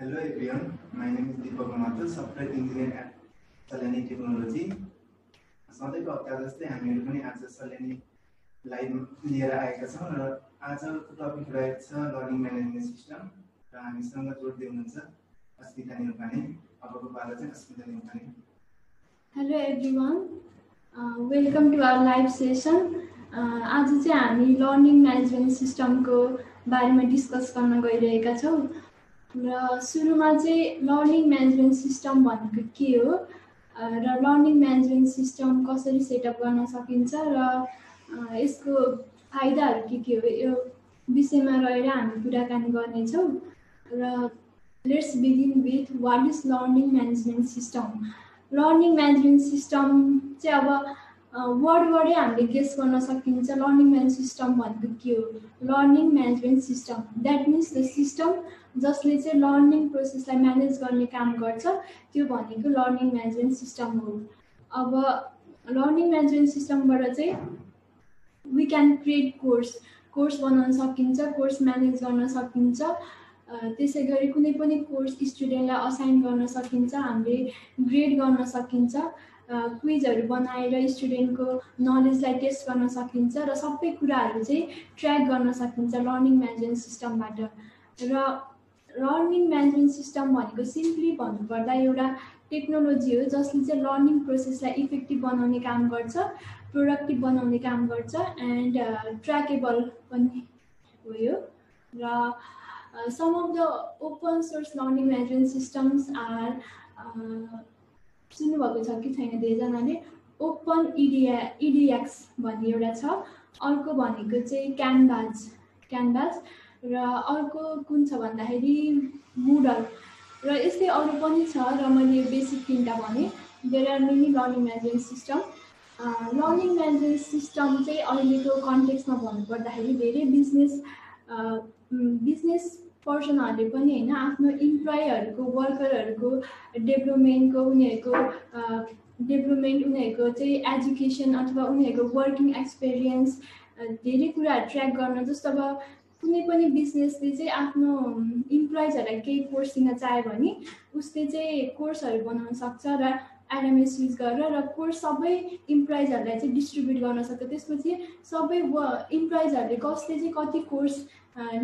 Hello everyone, my name is Deepak Mahato, software engineer at Salani Technology. सधैँको हप्ता जस्तै हामीहरू पनि आज सल्यानी लाइभ लिएर आएका छौँ र आजको टपिक रहेको छ लर्निङ म्यानेजमेन्ट सिस्टम र हामीसँग जोड्दै हुनुहुन्छ अस्मिता नेउपाने अबको पाला चाहिँ Asmita Neupane hello everyone welcome to our live session आज चाहिँ हामी लर्निङ म्यानेजमेन्ट सिस्टमको बारेमा डिस्कस गर्न गइरहेका छौँ। र सुरुमा चाहिँ लर्निङ म्यानेजमेन्ट सिस्टम भनेको के हो? र लर्निङ म्यानेजमेन्ट सिस्टम कसरी सेटअप गर्न सकिन्छ र यसको फाइदाहरू के के हो? यो विषयमा रहेर हामी कुराकानी गर्नेछौँ। र let's begin with what is learning management system? Learning management system चाहिँ अब वर्डबाटै हामीले गेस गर्न सकिन्छ। लर्निङ म्यानेजमेन्ट सिस्टम भनेको के हो? Learning management system that means the system जसले चाहिँ लर्निङ प्रोसेसलाई म्यानेज गर्ने काम गर्छ त्यो भनेको लर्निङ म्यानेजमेन्ट सिस्टम हो। अब लर्निङ म्यानेजमेन्ट सिस्टमबाट चाहिँ we can create course course बनाउन सकिन्छ कोर्स म्यानेज गर्न सकिन्छ। त्यसै गरी कुनै पनि कोर्स स्टुडेन्टलाई असाइन गर्न सकिन्छ हामीले ग्रेड गर्न सकिन्छ। क्विजहरू बनाएर स्टुडेन्टको नलेजलाई टेस्ट गर्न सकिन्छ र सबै कुराहरू चाहिँ ट्र्याक गर्न सकिन्छ लर्निङ म्यानेजमेन्ट सिस्टमबाट र लर्निङ म्यानेजमेन्ट सिस्टम भनेको सिम्पली भन्नुपर्दा एउटा टेक्नोलोजी हो जसले चाहिँ लर्निङ प्रोसेसलाई इफेक्टिभ बनाउने काम गर्छ प्रोडक्टिभ बनाउने काम गर्छ एन्ड ट्र्याकेबल पनि हो यो र some of the open source learning management systems are सुन्नुभएको छ कि छैन धेरैजनाले ओपन इडिया इडिएक्स भन्ने एउटा छ। अर्को भनेको चाहिँ क्यानभास क्यानभास र अर्को कुन छ भन्दाखेरि मुडल र यस्तै अरू पनि छ र मैले बेसिक तिनवटा भनेँ। There are many learning management system learning management system चाहिँ अहिलेको कन्टेक्समा भन्नुपर्दाखेरि धेरै बिजनेस बिजनेस पर्सनहरूले पनि होइन आफ्नो इम्प्लोइहरूको वर्करहरूको डेभलपमेन्टको उनीहरूको डेभलपमेन्ट उनीहरूको चाहिँ एजुकेसन अथवा उनीहरूको वर्किङ एक्सपिरियन्स धेरै कुराहरू ट्र्याक गर्न जस्तो अब कुनै पनि बिजनेसले चाहिँ आफ्नो इम्प्लोइजहरूलाई केही कोर्स दिन चाह्यो भने उसले चाहिँ कोर्सहरू बनाउन सक्छ र एलएमएस युज गरेर र कोर्स सबै इम्प्लोइजहरूलाई चाहिँ डिस्ट्रिब्युट गर्न सक्छ। त्यसपछि सबै व इम्प्लोइजहरूले कसले चाहिँ कति कोर्स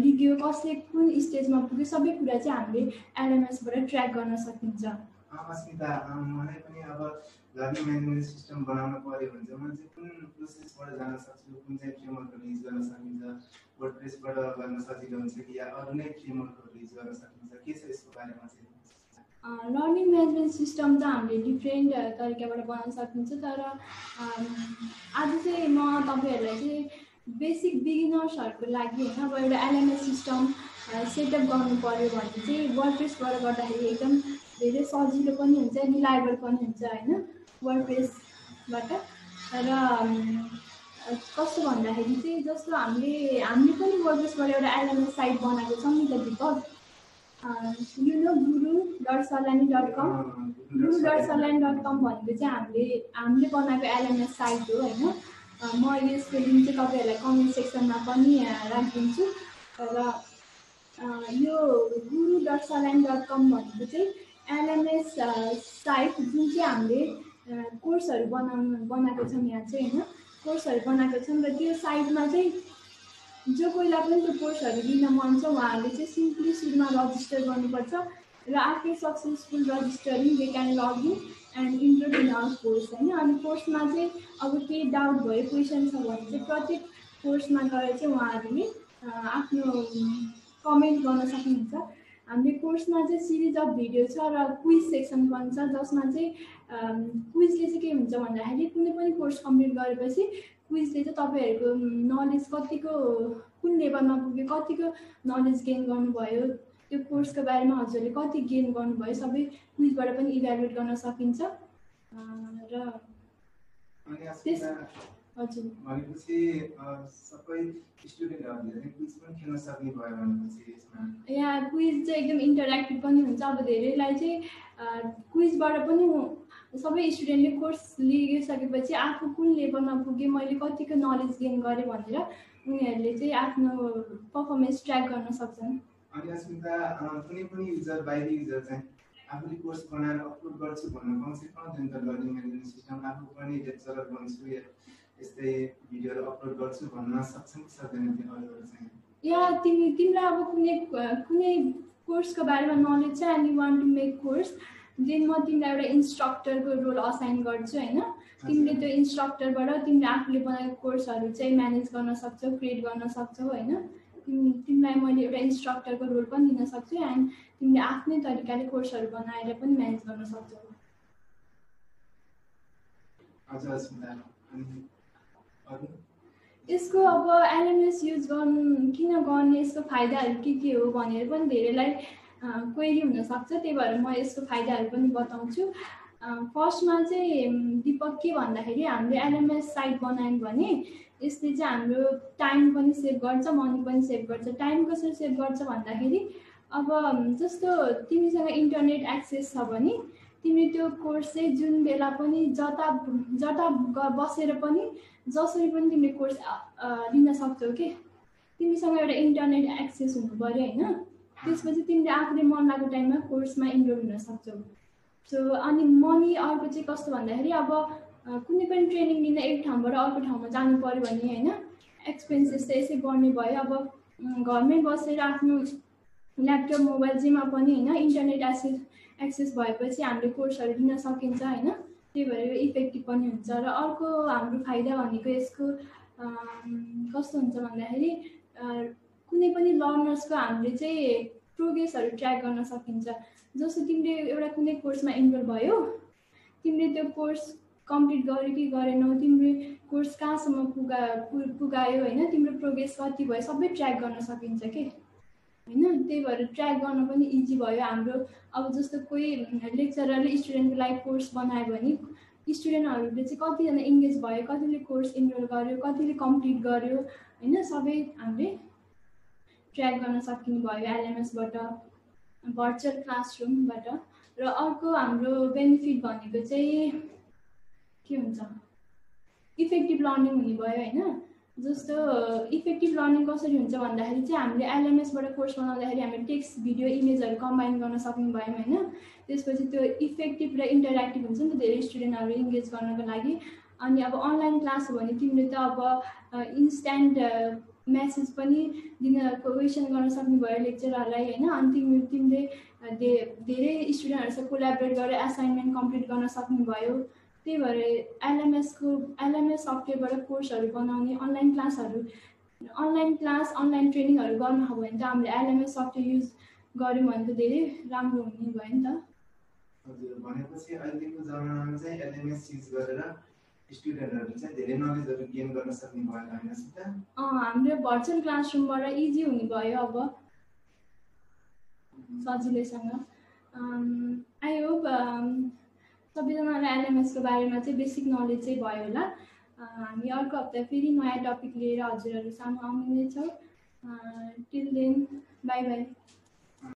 लिग्यो कसले कुन स्टेजमा पुग्यो सबै कुरा चाहिँ हामीले एलएमएसबाट ट्र्याक गर्न सकिन्छ। सिस्टम बनाउन भने चाहिँ? लर्निङ म्यानेजमेन्ट सिस्टम त हामीले डिफ्रेन्ट तरिकाबाट बनाउन सकिन्छ तर आज चाहिँ म तपाईँहरूलाई चाहिँ बेसिक बिगिनर्सहरूको लागि होइन अब एउटा एलएमएस सिस्टम सेटअप गर्नु पऱ्यो भने चाहिँ वर्डप्रेसबाट गर्दाखेरि एकदम धेरै सजिलो पनि हुन्छ रिलायबल पनि हुन्छ होइन वर्डप्रेसबाट र अम, कस्तो भन्दाखेरि चाहिँ जस्तो हामीले हामीले पनि वर्डप्रेसबाट एउटा एलएमएस साइट बनाएको छौँ नि त Dipak you know guru dot salani dot com guru dot saline dot कम भनेको चाहिँ हामीले हामीले बनाएको एलएमएस साइट हो होइन? म यसको लिङ्क चाहिँ तपाईँहरूलाई कमेन्ट सेक्सनमा पनि राखिदिन्छु। र अ, यो गुरु डट सलाइन डट कम भनेको चाहिँ एलएमएस साइट जुन चाहिँ हामीले कोर्सहरू बनाउनु बनाएको छौँ यहाँ चाहिँ होइन? कोर्सहरू बनाएको छौँ र त्यो साइटमा चाहिँ जो कोहीलाई पनि त्यो कोर्सहरू लिन मन छ उहाँहरूले चाहिँ सिम्पली सुरुमा रजिस्टर गर्नुपर्छ र after successful registering they can log in and enter in our course होइन? अनि कोर्समा चाहिँ अब केही डाउट भयो क्वेसन छ भने चाहिँ प्रत्येक कोर्समा गएर चाहिँ उहाँहरूले आफ्नो कमेन्ट गर्न सक्नुहुन्छ। हामीले कोर्समा चाहिँ सिरिज अफ भिडियो छ र क्विज सेक्सन पनि छ जसमा चाहिँ क्विजले चाहिँ के हुन्छ भन्दाखेरि कुनै पनि कोर्स कम्प्लिट गरेपछि क्विजले चाहिँ तपाईँहरूको नलेज कतिको कुन लेभलमा पुग्यो कतिको नलेज गेन गर्नुभयो त्यो कोर्सको बारेमा हजुरले कति गेन गर्नुभयो सबै क्विजबाट पनि इभ्यालुएट गर्न सकिन्छ। र अनि अस्मिता हजुर। भनेपछि अ, सबै स्टुडेन्टहरूले चाहिँ क्विज पनि खेल्न सक्ने भयो भनेपछि यसमा। यहाँ क्विज चाहिँ एकदम इन्टरेक्टिभ पनि हुन्छ। अब धेरैलाई चाहिँ क्विजबाट पनि सबै स्टुडेन्टले कोर्स लिइसकेपछि आफू कुन लेभलमा पुगेँ मैले कतिको नलेज गेन गरेँ भनेर उनीहरूले चाहिँ आफ्नो पर्फर्मेन्स ट्र्याक गर्न सक्छन्। अनि अस्मिता कुनै पनि युजर बाहिरी युजर चाहिँ आफूले कोर्स बनाएर अपलोड गर्छु भन्नु पाउँछ कहाँ त लर्निङ म्यानेजमेन्ट सिस्टम आफू पनि लेक्चरर बन्छु या यस्तै भिडियोहरू अपलोड गर्छु भन्न सक्छन् कि सक्दैन त्यो अरूहरू चाहिँ? या तिमी तिमीलाई अब कुनै कुनै कोर्सको बारेमा नलेज छ? And you want to make course then म तिमीलाई एउटा इन्स्ट्रक्टरको रोल असाइन गर्छु होइन? तिमीले त्यो इन्स्ट्रक्टरबाट तिमीले आफूले बनाएको कोर्सहरू चाहिँ म्यानेज गर्न सक्छौ क्रिएट गर्न सक्छौ होइन? तिमी तिमीलाई मैले एउटा इन्स्ट्रक्टरको रोल पनि दिन सक्छु एन्ड तिमीले आफ्नै तरिकाले कोर्सहरू बनाएर पनि म्यानेज गर्न सक्छौ। यसको अब एलएमएस युज गर्नु किन गर्ने यसको फाइदाहरू के के हो भनेर पनि धेरैलाई क्वेरी हुनसक्छ त्यही भएर म यसको फाइदाहरू पनि बताउँछु। फर्स्टमा चाहिँ दिपक के भन्दाखेरि हामीले एलएमएस साइट बनायौँ भने यसले चाहिँ हाम्रो टाइम पनि सेभ गर्छ मनी पनि सेभ गर्छ। टाइम कसरी सेभ गर्छ भन्दाखेरि अब जस्तो तिमीसँग इन्टरनेट एक्सेस छ भने तिमी त्यो कोर्स चाहिँ जुन बेला पनि जता जता बसेर पनि जसरी पनि तिमीले कोर्स लिन सक्छौ कि तिमीसँग एउटा इन्टरनेट एक्सेस हुनु पऱ्यो होइन? त्यसपछि तिमीले आफूले मन लागेको टाइममा कोर्समा इनरोल हुन सक्छौ। सो अनि मनी अर्को चाहिँ कस्तो भन्दाखेरि अब कुनै पनि ट्रेनिङ लिन एक ठाउँबाट अर्को ठाउँमा जानु पऱ्यो भने होइन एक्सपेन्सेस चाहिँ यसै बढ्ने भयो। अब घरमै बसेर आफ्नो ल्यापटप मोबाइल जेमा पनि होइन इन्टरनेट एक्सेस एक्सेस भएपछि हामीले कोर्सहरू लिन सकिन्छ होइन त्यही भएर इफेक्टिभ पनि हुन्छ। र अर्को हाम्रो फाइदा भनेको यसको कस्तो हुन्छ भन्दाखेरि कुनै पनि लर्नर्सको हामीले चाहिँ प्रोग्रेसहरू ट्र्याक गर्न सकिन्छ। जस्तो तिमीले एउटा कुनै कोर्समा इनरोल भयो तिमीले त्यो कोर्स कम्प्लिट गर्यो कि गरेनौ तिमीले कोर्स कहाँसम्म पुगा पुगायो होइन तिम्रो प्रोग्रेस कति भयो सबै ट्र्याक गर्न सकिन्छ कि? होइन त्यही भएर ट्र्याक गर्न पनि इजी भयो हाम्रो। अब जस्तो कोही लेक्चररले स्टुडेन्टको लागि कोर्स बनायो भने स्टुडेन्टहरूले चाहिँ कतिजना इङ्गेज भयो कतिले कोर्स इनरोल गर्यो कतिले कम्प्लिट गर्यो होइन सबै हामीले ट्र्याक गर्न सकिने भयो एलएमएसबाट भर्चुअल क्लासरुमबाट र अर्को हाम्रो बेनिफिट भनेको चाहिँ के हुन्छ? इफेक्टिभ लर्निङ हुने भयो होइन? जस्तो इफेक्टिभ लर्निङ कसरी हुन्छ भन्दाखेरि चाहिँ हामीले एलएमएसबाट कोर्स बनाउँदाखेरि हामीले टेक्स्ट भिडियो इमेजहरू कम्बाइन गर्न सक्ने भयौँ होइन? त्यसपछि त्यो इफेक्टिभ र इन्टरेक्टिभ हुन्छ नि त धेरै स्टुडेन्टहरू इङ्गेज गर्नको लागि। अनि अब अनलाइन क्लास हो भने तिमीले त अब इन्स्ट्यान्ट म्यासेज पनि दिन क्वेसन गर्न सक्ने भयो लेक्चरहरूलाई होइन? अनि तिमी तिमीले धेरै स्टुडेन्टहरूसँग कोलाबरेट गरेर एसाइनमेन्ट कम्प्लिट गर्न सक्ने भयो। त्यही भएर एलएमएसको एलएमएस सफ्टवेयरबाट कोर्सहरू बनाउने अनलाइन क्लासहरू अनलाइन क्लास अनलाइन ट्रेनिङहरू गर्नु हो भने त हामीले एलएमएस सफ्टवेयर युज गऱ्यौँ भने त धेरै राम्रो हुने भयो नि त। हजुर भनेपछि अहिलेको जमानामा चाहिँ एलएमएस युज गरेर स्टुडेन्टहरू चाहिँ धेरै नलेजहरू गेन गर्न सक्ने भयो अँ हाम्रो भर्चुअल क्लासरुमबाट इजी हुने भयो अब। सजिलैसँग। आई होप सबैजनालाई एलएमएसको बारेमा चाहिँ बेसिक नलेज चाहिँ भयो होला। हामी अर्को हप्ता फेरि नयाँ टपिक लिएर हजुरहरू सामु आउने नै छौँ टिल देन बाई बाई